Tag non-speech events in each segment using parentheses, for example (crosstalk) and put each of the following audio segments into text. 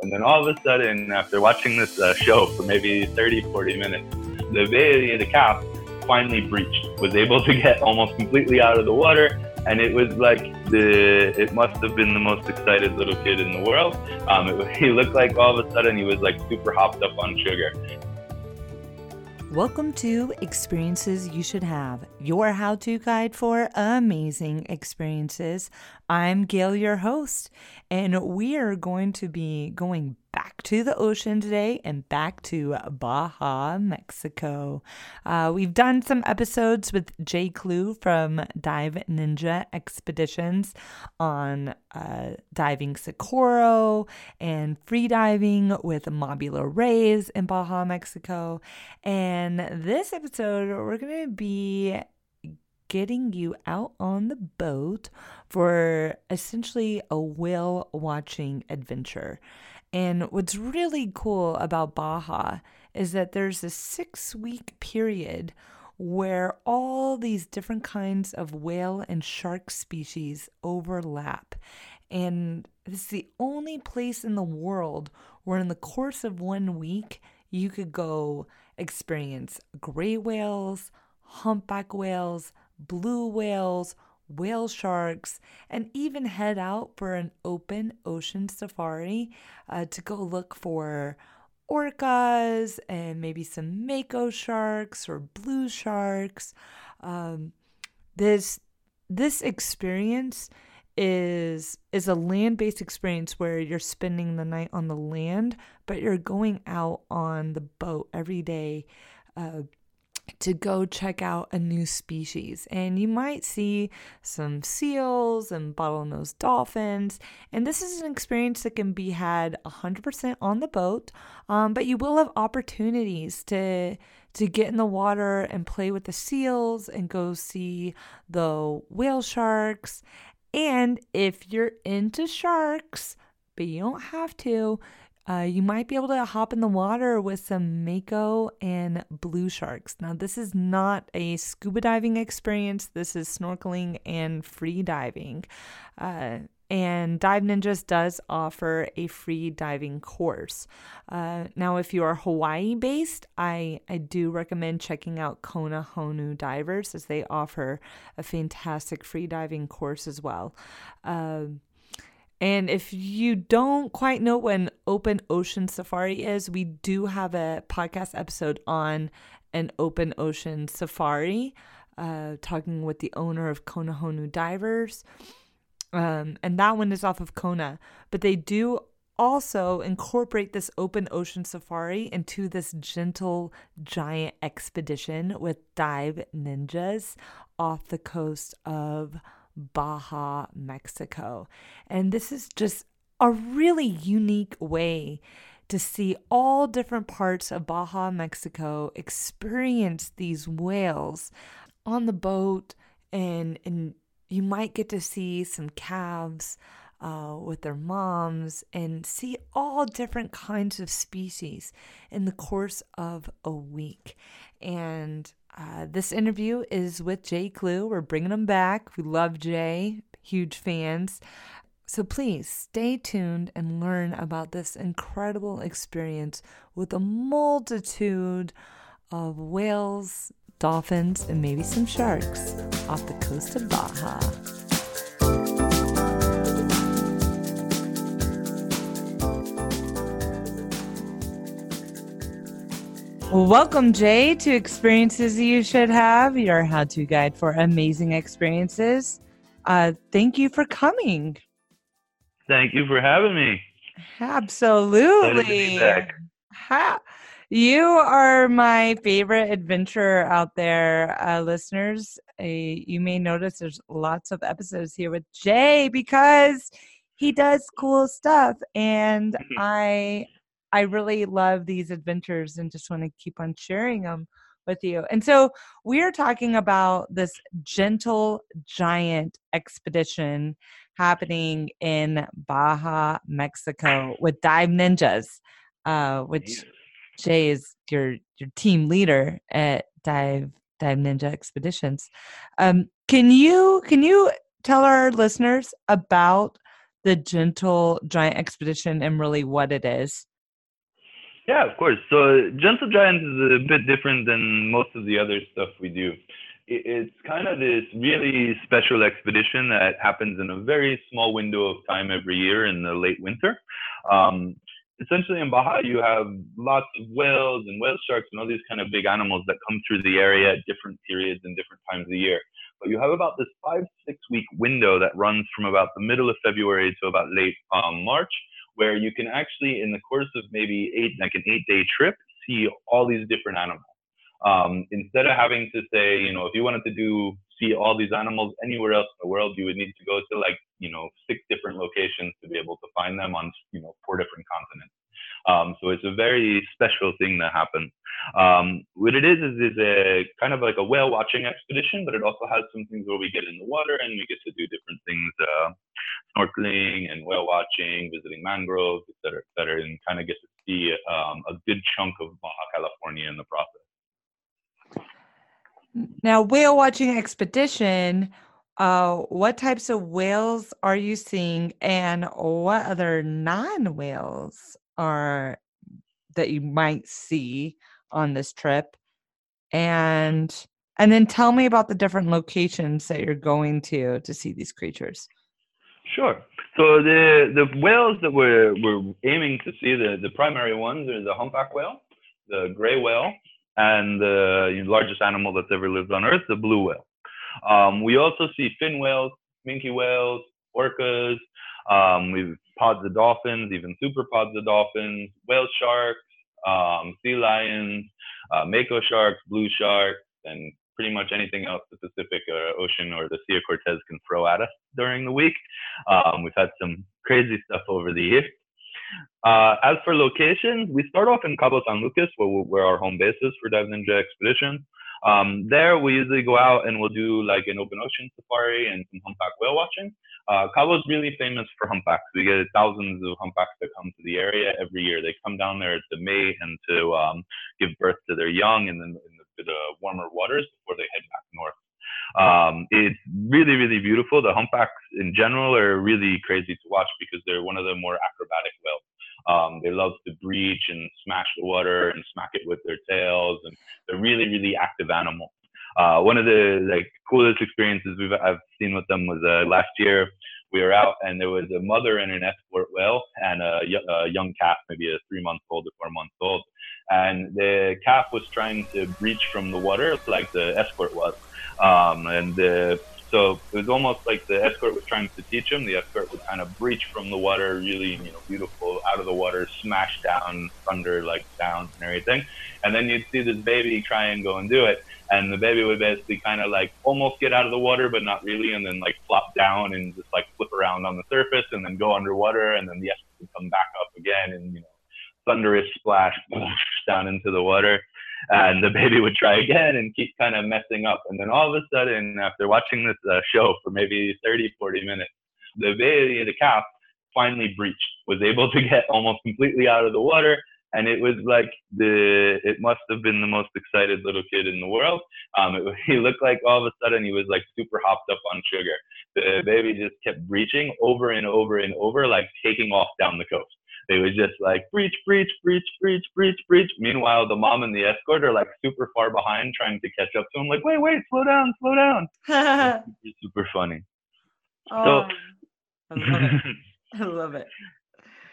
And then all of a sudden, after watching this uh, show for maybe 30, 40 minutes, the baby, the calf, finally breached, was able to (laughs) get almost completely out of the water. And it was like the, it must have been the most excited little kid in the world. Um, it, (laughs) he looked like all of a sudden he was like super hopped up on sugar. Welcome to Experiences You Should Have, your how to guide for amazing experiences. I'm Gail, your host, and we are going to be going back to the ocean today and back to Baja, Mexico. Uh, we've done some episodes with Jay Clue from Dive Ninja Expeditions on uh, diving Socorro and free diving with Mobula Rays in Baja, Mexico. And this episode, we're going to be getting you out on the boat for essentially a whale watching adventure. And what's really cool about Baja is that there's a six week period where all these different kinds of whale and shark species overlap. And it's the only place in the world where, in the course of one week, you could go experience gray whales, humpback whales, blue whales, whale sharks, and even head out for an open ocean safari uh, to go look for orcas and maybe some mako sharks or blue sharks. Um, this this experience is is a land-based experience where you're spending the night on the land, but you're going out on the boat every day. Uh, to go check out a new species. And you might see some seals and bottlenose dolphins. And this is an experience that can be had 100% on the boat, um, but you will have opportunities to to get in the water and play with the seals and go see the whale sharks. And if you're into sharks, but you don't have to, uh, you might be able to hop in the water with some mako and blue sharks. Now, this is not a scuba diving experience, this is snorkeling and free diving. Uh, and Dive Ninjas does offer a free diving course. Uh, now, if you are Hawaii based, I, I do recommend checking out Kona Honu Divers as they offer a fantastic free diving course as well. Uh, and if you don't quite know what an open ocean safari is, we do have a podcast episode on an open ocean safari, uh, talking with the owner of Kona Honu Divers. Um, and that one is off of Kona. But they do also incorporate this open ocean safari into this gentle giant expedition with dive ninjas off the coast of Baja, Mexico. And this is just a really unique way to see all different parts of Baja, Mexico, experience these whales on the boat, and, and you might get to see some calves. Uh, with their moms and see all different kinds of species in the course of a week. And uh, this interview is with Jay Clue. We're bringing him back. We love Jay, huge fans. So please stay tuned and learn about this incredible experience with a multitude of whales, dolphins, and maybe some sharks off the coast of Baja. Welcome, Jay, to Experiences You Should Have, your how to guide for amazing experiences. Uh, thank you for coming. Thank you for having me. Absolutely. Ha- you are my favorite adventurer out there, uh, listeners. Uh, you may notice there's lots of episodes here with Jay because he does cool stuff. And (laughs) I I really love these adventures and just want to keep on sharing them with you. And so we are talking about this gentle giant expedition happening in Baja, Mexico with Dive Ninjas, uh, which Jay is your your team leader at Dive Dive Ninja Expeditions. Um, can you can you tell our listeners about the Gentle Giant Expedition and really what it is? Yeah, of course. So Gentle Giant is a bit different than most of the other stuff we do. It's kind of this really special expedition that happens in a very small window of time every year in the late winter. Um, essentially in Baja, you have lots of whales and whale sharks and all these kind of big animals that come through the area at different periods and different times of the year. But you have about this five, six week window that runs from about the middle of February to about late um, March, where you can actually, in the course of maybe eight, like an eight day trip, see all these different animals. Um, instead of having to say, you know, if you wanted to do see all these animals anywhere else in the world, you would need to go to like, you know, six different locations to be able to find them on, you know, four different continents. Um, so it's a very special thing that happens. Um, what it is is is a kind of like a whale watching expedition, but it also has some things where we get in the water and we get to do different things, uh, snorkeling and whale watching, visiting mangroves, et cetera, et cetera, and kind of get to see um, a good chunk of Baja California in the process. Now, whale watching expedition. Uh, what types of whales are you seeing, and what other non whales are that you might see on this trip? And and then tell me about the different locations that you're going to to see these creatures. Sure. So the the whales that we're we're aiming to see the the primary ones are the humpback whale, the gray whale, and the largest animal that's ever lived on Earth, the blue whale. Um, we also see fin whales, minke whales, orcas. Um, we've pods of dolphins, even super pods of dolphins, whale sharks, um, sea lions, uh, mako sharks, blue sharks, and pretty much anything else the Pacific uh, Ocean or the Sea of Cortez can throw at us during the week. Um, we've had some crazy stuff over the years. Uh, as for locations, we start off in Cabo San Lucas, where, where our home base is for Dive Ninja Expedition. Um, there, we usually go out and we'll do like an open ocean safari and some humpback whale watching. Uh, Cabo is really famous for humpbacks. We get thousands of humpbacks that come to the area every year. They come down there to mate and to um, give birth to their young and then in the, the warmer waters before they head back north. Um, it's really, really beautiful. The humpbacks in general are really crazy to watch because they're one of the more acrobatic whales. Um, they love to breach and smash the water and smack it with their tails, and they're really, really active animals. Uh, one of the like coolest experiences we've I've seen with them was uh, last year. We were out and there was a mother and an escort whale and a, young calf, maybe a three month old or four months old. And the calf was trying to breach from the water like the escort was. Um, and the so it was almost like the escort was trying to teach him. The escort would kind of breach from the water, really, you know, beautiful out of the water, smash down, thunder like sounds and everything. And then you'd see this baby try and go and do it. And the baby would basically kind of like almost get out of the water, but not really, and then like flop down and just like flip around on the surface and then go underwater. And then the escort would come back up again and, you know, thunderous splash down into the water and the baby would try again and keep kind of messing up. And then all of a sudden, after watching this uh, show for maybe 30, 40 minutes, the baby, the calf, finally breached, was able to get almost completely out of the water. And it was like the, it must have been the most excited little kid in the world. Um, it, (laughs) he looked like all of a sudden he was like super hopped up on sugar. The baby just kept breaching over and over and over, like taking off down the coast. They was just like breach, breach, breach, breach, breach, breach. Meanwhile, the mom and the escort are like super far behind, trying to catch up to him. Like, wait, wait, slow down, slow down. (laughs) it's super funny. Oh, so, I love it. I love it.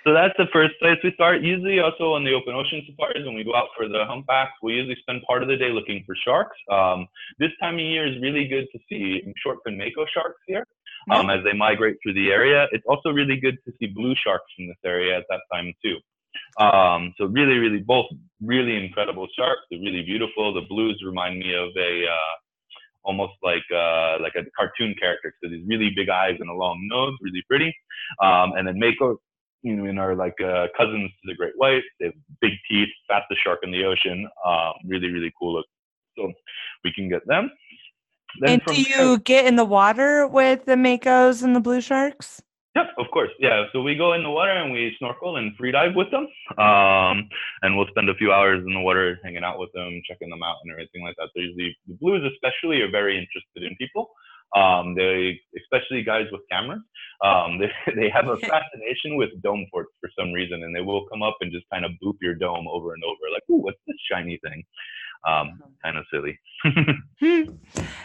So that's the first place we start. Usually, also on the open ocean safaris, when we go out for the humpbacks, we usually spend part of the day looking for sharks. Um, this time of year is really good to see short fin mako sharks here um, as they migrate through the area. It's also really good to see blue sharks in this area at that time too. Um, so really, really both really incredible sharks. They're really beautiful. The blues remind me of a uh, almost like uh, like a cartoon character. So these really big eyes and a long nose, really pretty. Um, and then mako, you know, are like uh, cousins to the great white. They have big teeth, fastest shark in the ocean. Um, really, really cool look. So we can get them. Then and do you get in the water with the makos and the blue sharks? Yep, of course. Yeah. So we go in the water and we snorkel and free dive with them. Um, and we'll spend a few hours in the water hanging out with them, checking them out and everything like that. There's the, the blues especially are very interested in people. Um, they, especially guys with cameras, um, they, (laughs) they have a (laughs) fascination with dome ports for some reason, and they will come up and just kind of boop your dome over and over, like, "Ooh, what's this shiny thing?" Um, uh-huh. kind of silly. Hmm.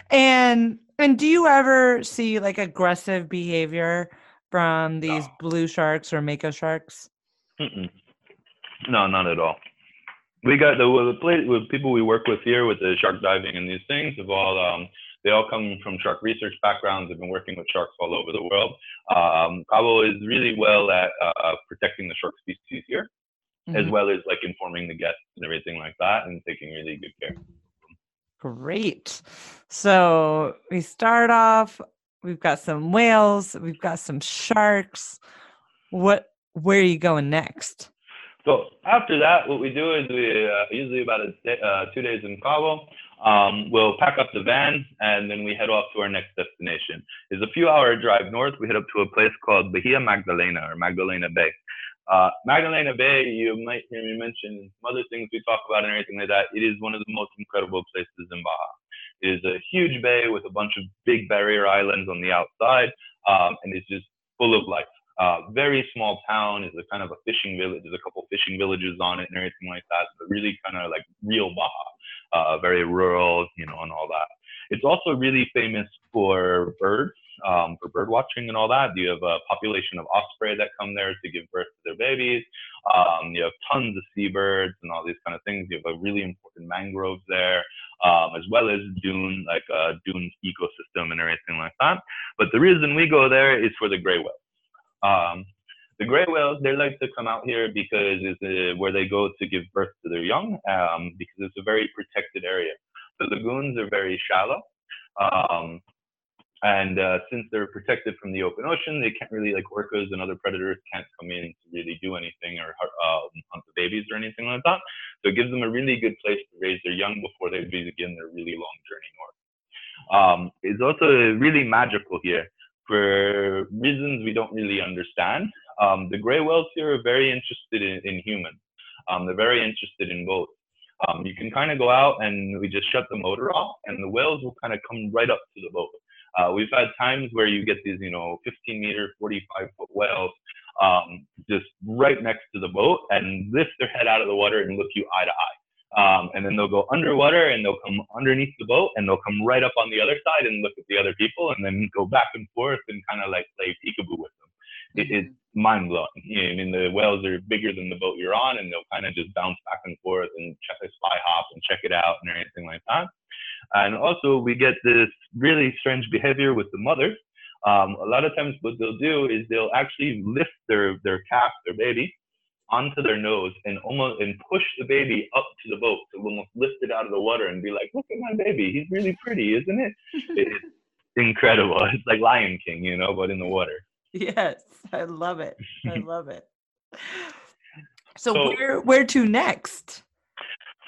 and and do you ever see like aggressive behavior from these no. blue sharks or mako sharks? Mm-mm. No, not at all. We got the, the, the people we work with here with the shark diving and these things have all um, they all come from shark research backgrounds. They've been working with sharks all over the world. Um, Cabo is really well at uh, protecting the shark species here, mm-hmm. as well as like informing the guests and everything like that, and taking really good care. Great. So we start off. We've got some whales. We've got some sharks. What? Where are you going next? So after that, what we do is we uh, usually about a day, uh, two days in Cabo. Um, we'll pack up the van and then we head off to our next destination. It's a few hour drive north. We head up to a place called Bahia Magdalena or Magdalena Bay. Uh, Magdalena Bay, you might hear me mention some other things we talk about and everything like that. It is one of the most incredible places in Baja. It is a huge bay with a bunch of big barrier islands on the outside, um, and it's just full of life. Uh, very small town. It's a kind of a fishing village. There's a couple fishing villages on it and everything like that. But really kind of like real Baja, uh, very rural, you know, and all that. It's also really famous for birds, um, for bird watching and all that. You have a population of osprey that come there to give birth to their babies. Um, you have tons of seabirds and all these kind of things. You have a really important mangroves there, um, as well as dune, like a uh, dune ecosystem and everything like that. But the reason we go there is for the gray whale. Um, the gray whales, they like to come out here because it's uh, where they go to give birth to their young, um, because it's a very protected area. The lagoons are very shallow. Um, and uh, since they're protected from the open ocean, they can't really, like orcas and other predators, can't come in to really do anything or uh, hunt the babies or anything like that. So it gives them a really good place to raise their young before they begin their really long journey north. Um, it's also really magical here for reasons we don't really understand. Um, the gray whales here are very interested in, in humans. Um, they're very interested in both. Um, you can kind of go out and we just shut the motor off, and the whales will kind of come right up to the boat. Uh, we've had times where you get these, you know, 15 meter, 45 foot whales um, just right next to the boat and lift their head out of the water and look you eye to eye. Um, and then they'll go underwater and they'll come underneath the boat and they'll come right up on the other side and look at the other people and then go back and forth and kind of like play peekaboo with them. It, it's mm-hmm. mind blowing. I mean, the whales are bigger than the boat you're on and they'll kind of just bounce back and forth and check a spy hop and check it out and anything like that. And also, we get this really strange behavior with the mothers. Um, a lot of times, what they'll do is they'll actually lift their their calf, their baby, onto their nose and almost and push the baby up to the boat to almost lift it out of the water and be like, look at my baby, he's really pretty, isn't it? (laughs) it's incredible. It's like Lion King, you know, but in the water. Yes, I love it. I (laughs) love it. So, so where where to next?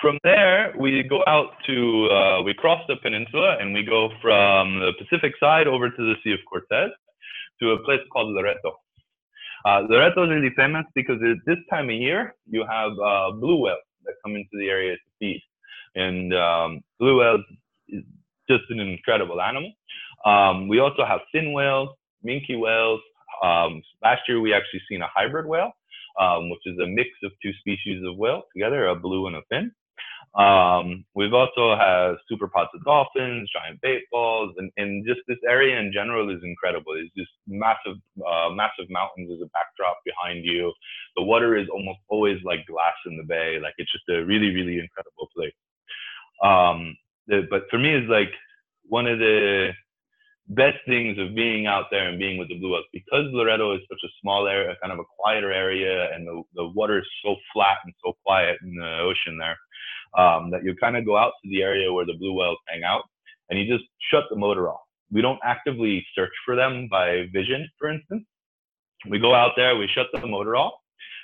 From there, we go out to uh, we cross the peninsula and we go from the Pacific side over to the Sea of Cortez to a place called Loreto. Uh, Loreto is really famous because at this time of year, you have uh, blue whales that come into the area to feed. And um, blue whales is just an incredible animal. Um, we also have fin whales, minke whales. Um, last year, we actually seen a hybrid whale, um, which is a mix of two species of whale together, a blue and a fin. Um, we've also have super pods of dolphins, giant bait balls, and, and just this area in general is incredible. It's just massive, uh, massive mountains as a backdrop behind you. The water is almost always like glass in the bay. Like it's just a really, really incredible place. Um, the, but for me, it's like one of the best things of being out there and being with the blue whales because Loreto is such a small area, kind of a quieter area, and the, the water is so flat and so quiet in the ocean there um, that you kind of go out to the area where the blue whales hang out and you just shut the motor off. We don't actively search for them by vision, for instance. We go out there, we shut the motor off,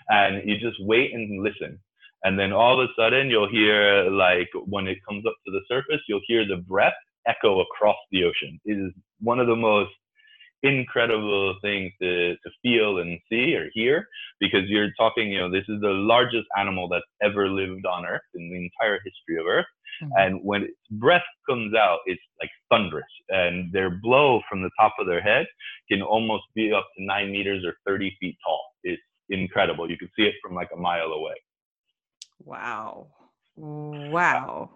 and you just wait and listen. And then all of a sudden, you'll hear, like, when it comes up to the surface, you'll hear the breath echo across the ocean. It is one of the most incredible things to, to feel and see or hear because you're talking, you know, this is the largest animal that's ever lived on Earth in the entire history of Earth. Mm-hmm. And when its breath comes out, it's like thunderous. And their blow from the top of their head can almost be up to nine meters or 30 feet tall. It's incredible. You can see it from like a mile away. Wow. Wow.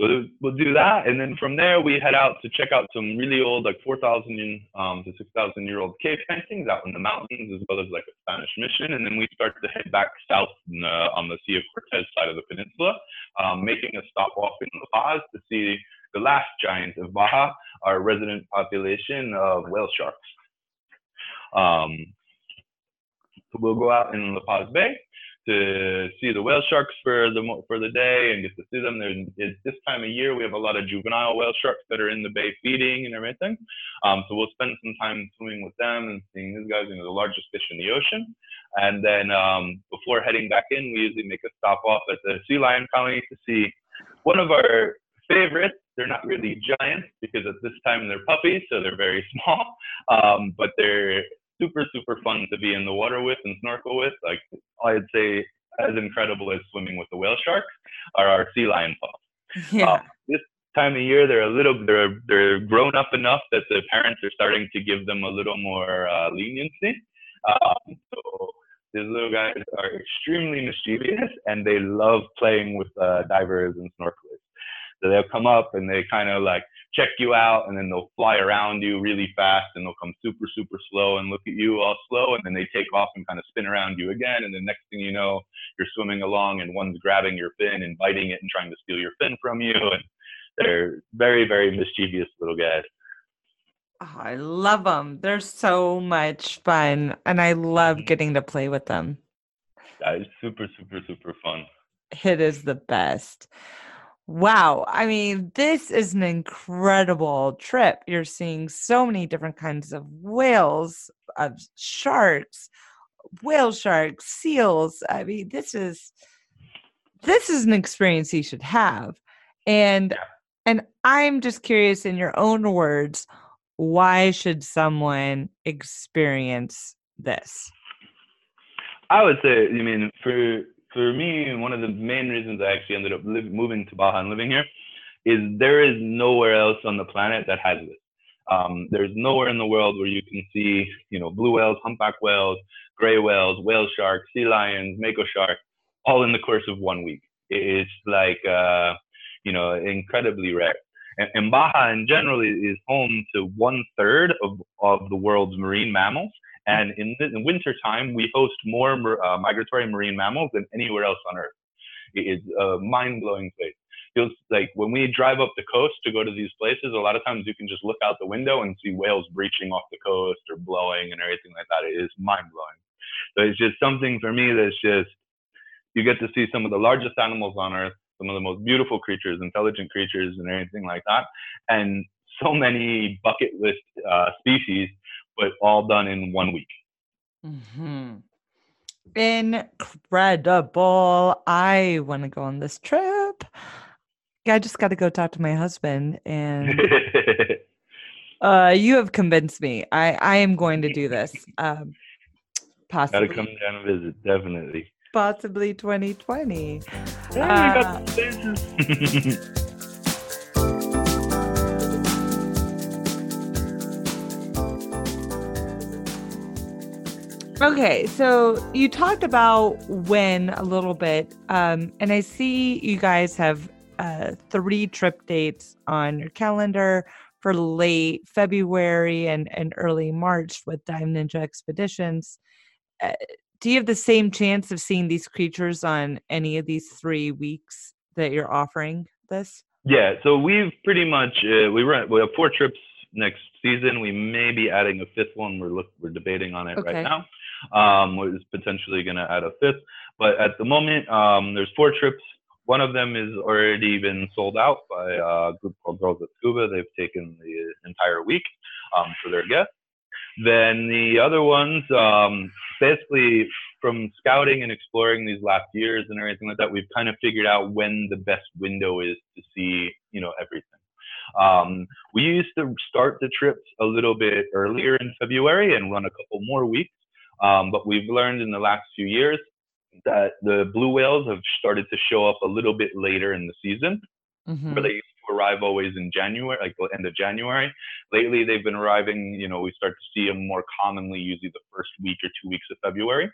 So we'll do that, and then from there we head out to check out some really old, like 4,000 um, to 6,000 year old cave paintings out in the mountains, as well as like a Spanish mission. And then we start to head back south uh, on the Sea of Cortez side of the peninsula, um, making a stop off in La Paz to see the last giant of Baja, our resident population of whale sharks. Um, so we'll go out in La Paz Bay to see the whale sharks for the for the day and get to see them. There's this time of year we have a lot of juvenile whale sharks that are in the bay feeding and everything. Um, so we'll spend some time swimming with them and seeing these guys. You know, the largest fish in the ocean. And then um, before heading back in, we usually make a stop off at the sea lion colony to see one of our favorites. They're not really giants because at this time they're puppies, so they're very (laughs) small. Um, but they're super super fun to be in the water with and snorkel with. Like I'd say as incredible as swimming with the whale sharks are our sea lion pups. Yeah. Uh, this time of year they're a little they're they're grown up enough that the parents are starting to give them a little more uh, leniency. Um, so these little guys are extremely mischievous and they love playing with uh, divers and snorkelers. So they'll come up and they kind of like check you out and then they'll fly around you really fast and they'll come super, super slow and look at you all slow and then they take off and kind of spin around you again. And the next thing you know, you're swimming along and one's grabbing your fin and biting it and trying to steal your fin from you. And they're very, very mischievous little guys. Oh, I love them. They're so much fun. And I love mm-hmm. getting to play with them. That is super, super, super fun. It is the best. Wow. I mean, this is an incredible trip. You're seeing so many different kinds of whales, of sharks, whale sharks, seals. I mean, this is this is an experience you should have. And and I'm just curious in your own words, why should someone experience this? I would say, you mean for for me, one of the main reasons I actually ended up moving to Baja and living here is there is nowhere else on the planet that has this. Um, there's nowhere in the world where you can see, you know, blue whales, humpback whales, gray whales, whale sharks, sea lions, mako sharks, all in the course of one week. It's like, uh, you know, incredibly rare. And, and Baja in general is home to one third of, of the world's marine mammals. And in, the, in winter time, we host more uh, migratory marine mammals than anywhere else on Earth. It is a mind-blowing place. Feels like when we drive up the coast to go to these places, a lot of times you can just look out the window and see whales breaching off the coast or blowing and everything like that. It is mind-blowing. So it's just something for me that's just you get to see some of the largest animals on Earth, some of the most beautiful creatures, intelligent creatures, and everything like that, and so (laughs) many bucket list uh, species but all done in one week. Mm-hmm. Incredible. I want to go on this trip. I just got to go talk to my husband and (laughs) uh, you have convinced me. I, I am going to (laughs) do this. Um, possibly. Gotta come down and visit, definitely. Possibly 2020. Yeah, uh, (laughs) Okay, so you talked about when a little bit, um, and I see you guys have uh, three trip dates on your calendar for late February and, and early March with Dive Ninja Expeditions. Uh, do you have the same chance of seeing these creatures on any of these three weeks that you're offering this? Yeah, so we've pretty much uh, we run we have four trips next season. We may be adding a fifth one. We're look we're debating on it okay. right now um, we're potentially going to add a fifth. But at the moment, um, there's four trips. One of them is already been sold out by a group called Girls That Scuba. They've taken the entire week um, for their guests. Then the other ones, um, basically from scouting and exploring these last years and everything like that, we've kind of figured out when the best window is to see, you know, everything. Um, we used to start the trips a little bit earlier in February and run a couple more weeks. Um, but we've learned in the last few years that the blue whales have started to show up a little bit later in the season, Mhm. where they used to arrive always in January, like the end of January. Lately, they've been arriving. You know, we start to see them more commonly, usually the first week or two weeks of February.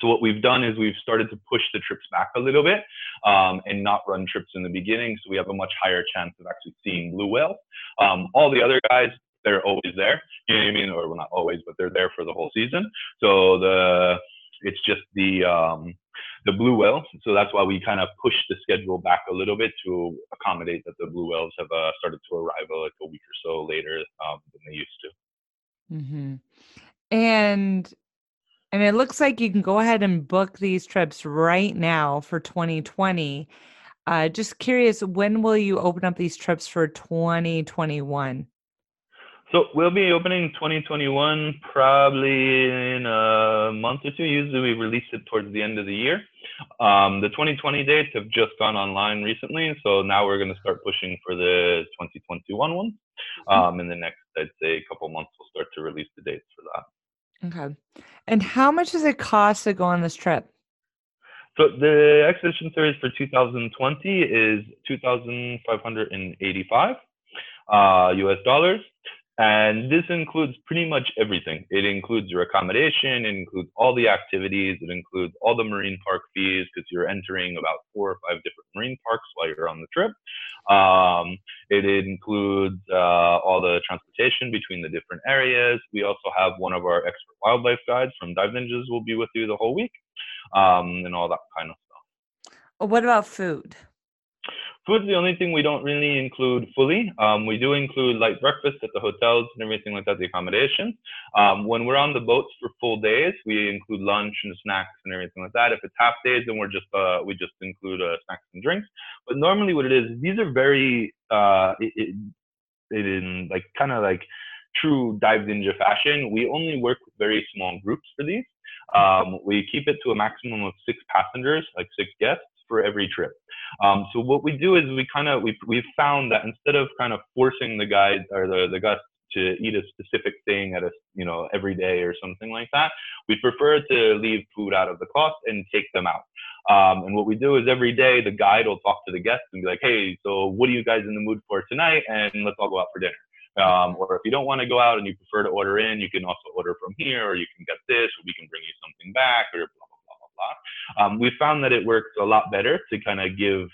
So what we've done is we've started to push the trips back a little bit um, and not run trips in the beginning, so we have a much higher chance of actually seeing blue whales. Um, all the other guys, they're always there. You know what I mean? Or well, not always, but they're there for the whole season. So the it's just the um, the blue whales. So that's why we kind of pushed the schedule back a little bit to accommodate that the blue whales have uh, started to arrive like a week or so later um, than they used to. Mm-hmm. And and it looks like you can go ahead and book these trips right now for 2020. Uh, just curious, when will you open up these trips for 2021? So we'll be opening 2021 probably in a month or two. Usually we release it towards the end of the year. Um, the 2020 dates have just gone online recently, so now we're going to start pushing for the 2021 ones. Um, in the next, I'd say, couple months, we'll start to release the dates for that. Okay. And how much does it cost to go on this trip? So the expedition series for 2020 is 2,585 uh, US dollars. And this includes pretty much everything. It includes your accommodation, it includes all the activities, it includes all the marine park fees because you're entering about four or five different marine parks while you're on the trip. Um, it includes uh, all the transportation between the different areas. We also have one of our expert wildlife guides from Dive Ninjas will be with you the whole week um, and all that kind of stuff. What about food? Food's the only thing we don't really include fully. Um, we do include light breakfast at the hotels and everything like that, the accommodations. Um, when we're on the boats for full days, we include lunch and snacks and everything like that. If it's half days, then we're just uh, we just include uh, snacks and drinks. But normally, what it is, these are very uh, it, it in like kind of like true dive ninja fashion. We only work with very small groups for these. Um, we keep it to a maximum of six passengers, like six guests for every trip. Um, so what we do is we kind of we we've found that instead of kind of forcing the guide or the the guests to eat a specific thing at a you know every day or something like that, we prefer to leave food out of the cost and take them out. Um, and what we do is every day the guide will talk to the guests and be like, hey, so what are you guys in the mood for tonight? And let's all go out for dinner. Um, or if you don't want to go out and you prefer to order in, you can also order from here, or you can get this, or we can bring you something back, or blah. Um, we found that it works a lot better to kind of give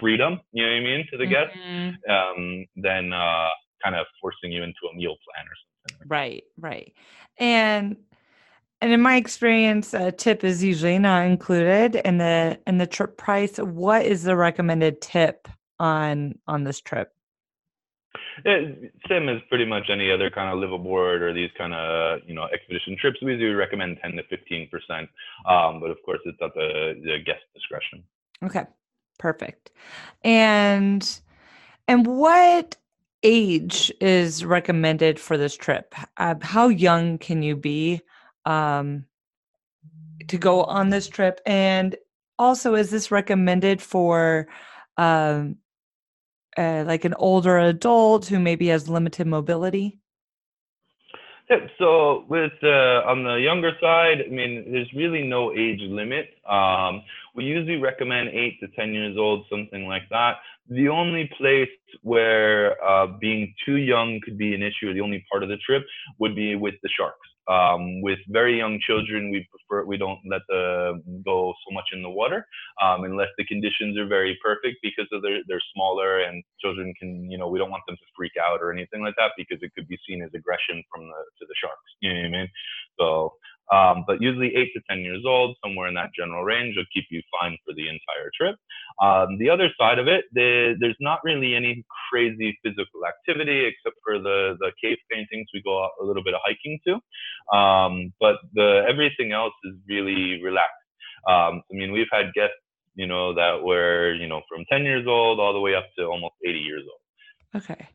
freedom, you know what I mean, to the guests, Mhm. um, than uh, kind of forcing you into a meal plan or something. Right, right. And and in my experience, a tip is usually not included in the in the trip price. What is the recommended tip on on this trip? Yeah, same as pretty much any other kind of live aboard or these kind of you know expedition trips. We usually recommend 10 to 15 percent, um, but of course it's at the, the guest discretion. Okay, perfect. And and what age is recommended for this trip? Uh, how young can you be um, to go on this trip? And also, is this recommended for um, uh, like an older adult who maybe has limited mobility? Yeah, so with uh, on the younger side, I mean, there's really no age limit. Um, we usually recommend eight to ten years old, something like that. The only place where uh, being too young could be an issue, or the only part of the trip, would be with the sharks. Um, with very young children, we prefer we don't let them go so much in the water um, unless the conditions are very perfect because of their, they're smaller and children can you know we don't want them to freak out or anything like that because it could be seen as aggression from the to the sharks. You know what I mean? So um, but usually eight to 10 years old, somewhere in that general range, will keep you fine for the entire trip. Um, the other side of it, the, there's not really any crazy physical activity except for the, the cave paintings we go a little bit of hiking to. Um, but the, everything else is really relaxed. Um, I mean, we've had guests, you know, that were, you know, from 10 years old all the way up to almost 80 years old. Okay.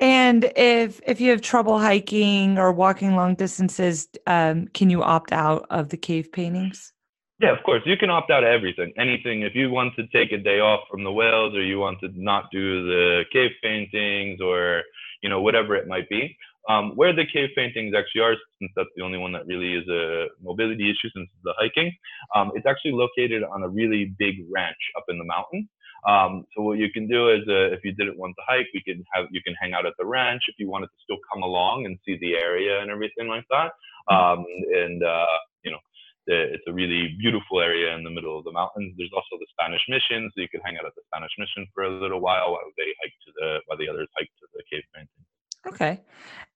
And if if you have trouble hiking or walking long distances, um, can you opt out of the cave paintings? Yeah, of course. You can opt out of everything. Anything. If you want to take a day off from the whales or you want to not do the cave paintings or, you know, whatever it might be, Um, where the cave paintings actually are, since that's the only one that really is a mobility issue since the hiking, um, it's actually located on a really big ranch up in the mountain. Um, so what you can do is, uh, if you didn't want to hike, we can have you can hang out at the ranch if you wanted to still come along and see the area and everything like that. Um, and uh, you know, it's a really beautiful area in the middle of the mountains. There's also the Spanish Mission, so you could hang out at the Spanish Mission for a little while while they hike to the while the others hike to the cave painting. Okay.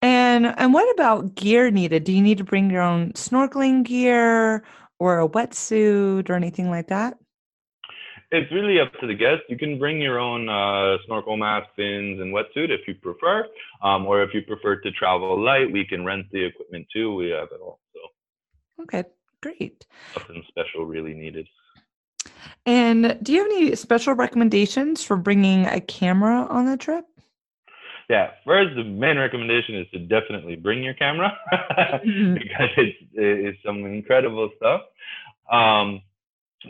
And and what about gear needed? Do you need to bring your own snorkeling gear or a wetsuit or anything like that? It's really up to the guest. You can bring your own uh, snorkel mask, fins, and wetsuit if you prefer, um, or if you prefer to travel light, we can rent the equipment too. We have it all. So okay, great. Nothing special really needed. And do you have any special recommendations for bringing a camera on the trip? Yeah, first, the main recommendation is to definitely bring your camera (laughs) mm-hmm. because it's, it's some incredible stuff. Um,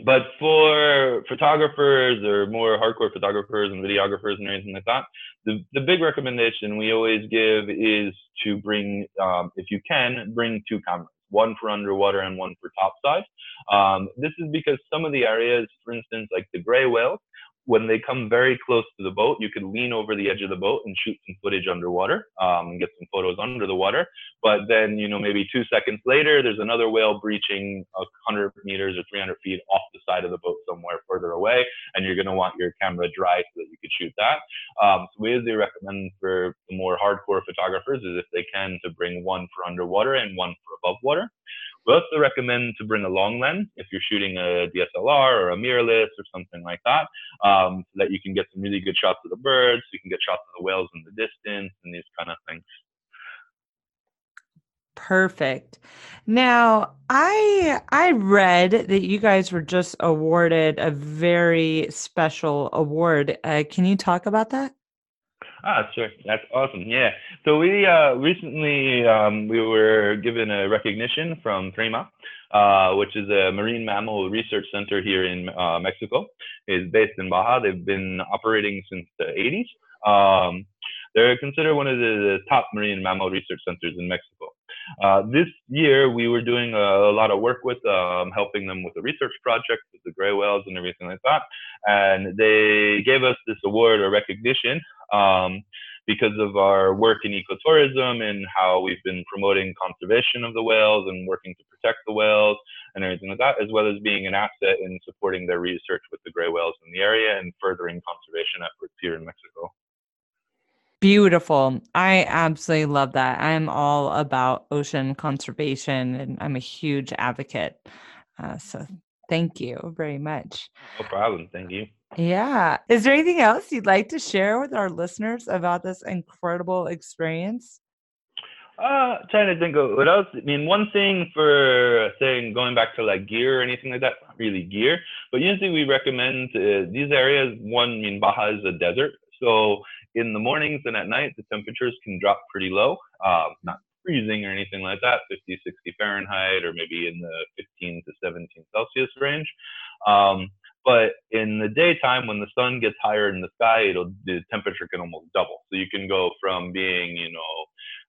but for photographers or more hardcore photographers and videographers and anything like that, the, the big recommendation we always give is to bring, um, if you can, bring two cameras, one for underwater and one for topside. Um, this is because some of the areas, for instance, like the gray whale, when they come very close to the boat, you can lean over the edge of the boat and shoot some footage underwater um, and get some photos under the water. But then, you know, maybe two seconds later, there's another whale breaching 100 meters or 300 feet off the side of the boat somewhere further away, and you're going to want your camera dry so that you could shoot that. Um, so we recommend for the more hardcore photographers is if they can to bring one for underwater and one for above water. We also recommend to bring a long lens if you're shooting a DSLR or a mirrorless or something like that, um, so that you can get some really good shots of the birds, you can get shots of the whales in the distance and these kind of things. Perfect. Now, I I read that you guys were just awarded a very special award. Uh, can you talk about that? Ah, sure. That's awesome. Yeah. So we uh, recently um, we were given a recognition from TREMA, uh, which is a marine mammal research center here in uh, Mexico. is based in Baja. They've been operating since the 80s. Um, they're considered one of the top marine mammal research centers in Mexico. Uh, this year, we were doing a, a lot of work with um, helping them with a research project with the gray whales and everything like that. And they gave us this award or recognition um, because of our work in ecotourism and how we've been promoting conservation of the whales and working to protect the whales and everything like that, as well as being an asset in supporting their research with the gray whales in the area and furthering conservation efforts here in Mexico. Beautiful. I absolutely love that. I'm all about ocean conservation and I'm a huge advocate. Uh, so thank you very much. No problem. Thank you. Yeah. Is there anything else you'd like to share with our listeners about this incredible experience? Uh, trying to think of what else. I mean, one thing for saying going back to like gear or anything like that, not really gear, but usually we recommend uh, these areas. One, I mean, Baja is a desert, so in the mornings and at night, the temperatures can drop pretty low, uh, not freezing or anything like that, 50, 60 Fahrenheit, or maybe in the 15 to 17 Celsius range. Um, but in the daytime, when the sun gets higher in the sky, it'll the temperature can almost double. So you can go from being, you know,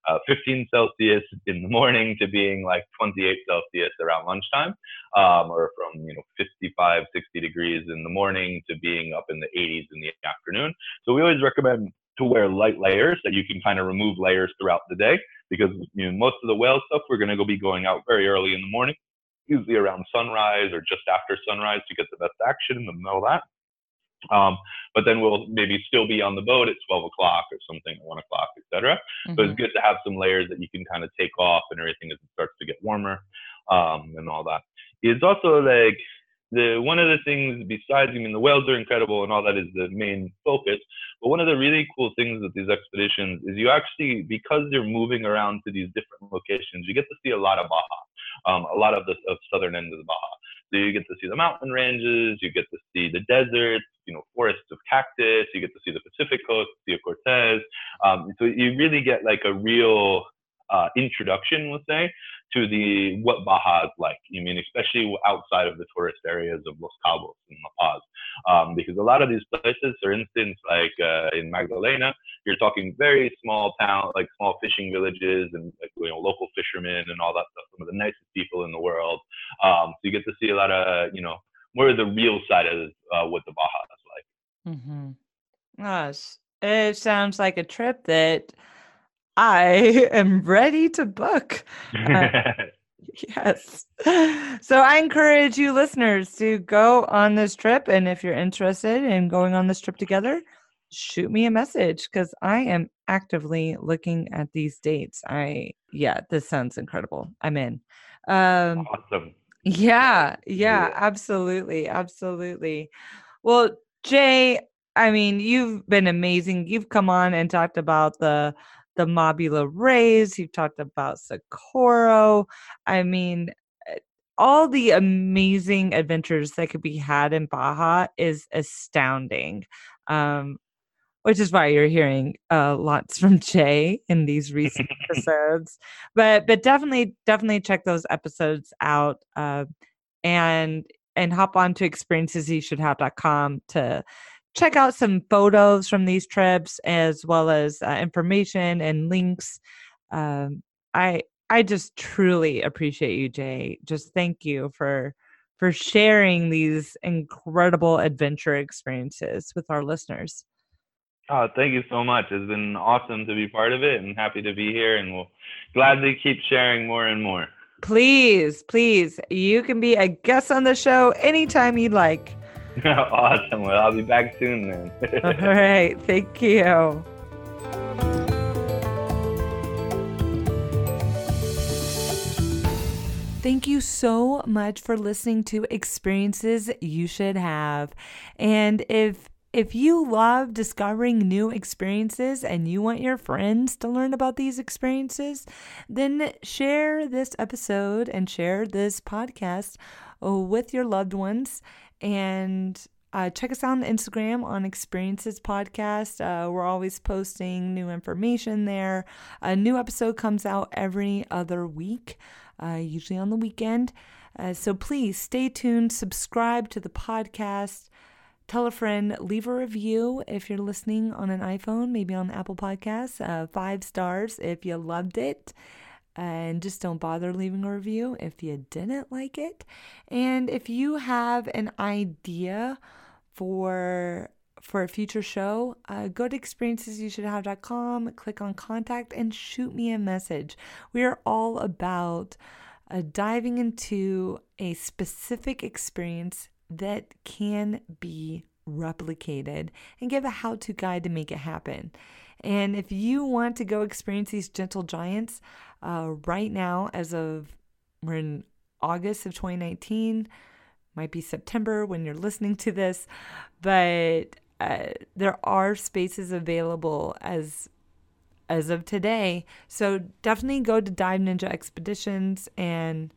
uh, 15 Celsius in the morning to being like 28 Celsius around lunchtime, um, or from you know 55, 60 degrees in the morning to being up in the 80s in the afternoon. So we always recommend to wear light layers that you can kind of remove layers throughout the day because you know most of the whale stuff we're going to go be going out very early in the morning, usually around sunrise or just after sunrise to get the best action middle of that. Um, but then we'll maybe still be on the boat at 12 o'clock or something, 1 o'clock, etc. Mm-hmm. So it's mm-hmm. good to have some layers that you can kind of take off and everything as it starts to get warmer um, and all that. It's also like the one of the things besides, I mean, the whales are incredible and all that is the main focus. But one of the really cool things with these expeditions is you actually, because you're moving around to these different locations, you get to see a lot of Baja, um, a lot of the of southern end of the Baja. So you get to see the mountain ranges, you get to see the deserts, you know, forests of cactus, you get to see the Pacific coast, of Cortez. Um, so you really get like a real uh, introduction, let's say, to the what Baja is like. I mean, especially outside of the tourist areas of Los Cabos and La Paz, um, because a lot of these places, for instance, like uh, in Magdalena, you're talking very small town, like small fishing villages and like, you know local fishermen and all that stuff. Some of the nicest people in the world. Um, so you get to see a lot of you know more of the real side of uh, what the Baja is like. Mm-hmm. Gosh, it sounds like a trip that I (laughs) am ready to book. (laughs) Uh, (laughs) yes. So I encourage you listeners to go on this trip. And if you're interested in going on this trip together, shoot me a message because I am actively looking at these dates. I, yeah, this sounds incredible. I'm in. Um, awesome. Yeah, yeah, absolutely. Absolutely. Well, Jay, I mean, you've been amazing. You've come on and talked about the the Mobula Rays. You've talked about Socorro. I mean, eh, all the amazing adventures that could be had in Baja is astounding. Um, which is why you're hearing uh, lots from (laughs) Jay in these recent (laughs) episodes. But but definitely definitely check those episodes out uh, and and hop on to experiencesyoushouldhave.com to check out some photos from these trips as well as uh, information and links. Um, I I just truly appreciate you, Jay. Just thank you for for sharing these incredible adventure experiences with our listeners. Oh, thank you so much. It's been awesome to be part of it and happy to be here and we'll gladly keep sharing more and more. Please, please. You can be a guest on the show anytime you'd like. (laughs) awesome. Well, I'll be back soon then. (laughs) All right. Thank you. Thank you so much for listening to Experiences You Should Have. And if if you love discovering new experiences and you want your friends to learn about these experiences, then share this episode and share this podcast with your loved ones and uh, check us out on Instagram on Experiences Podcast. Uh, we're always posting new information there. A new episode comes out every other week, uh, usually on the weekend. Uh, so please stay tuned, subscribe to the podcast, tell a friend, leave a review if you're listening on an iPhone, maybe on Apple Podcasts, uh, five stars if you loved it and just don't bother leaving a review if you didn't like it. And if you have an idea for for a future show, uh, go to experiencesyoushouldhave.com, click on contact, and shoot me a message. We are all about uh, diving into a specific experience that can be replicated and give a how to guide to make it happen. And if you want to go experience these gentle giants, uh, right now, as of we're in August of 2019, might be September when you're listening to this, but uh, there are spaces available as as of today. So definitely go to Dive Ninja Expeditions and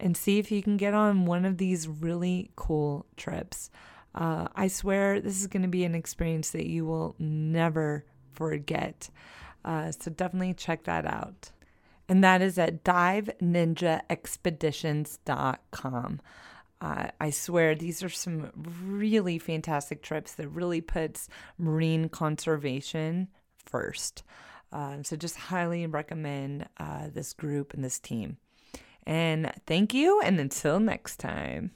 and see if you can get on one of these really cool trips. Uh, I swear this is going to be an experience that you will never forget. Uh, so definitely check that out. And that is at diveninjaexpeditions.com. Uh, I swear these are some really fantastic trips that really puts marine conservation first. Uh, so just highly recommend uh, this group and this team. And thank you, and until next time.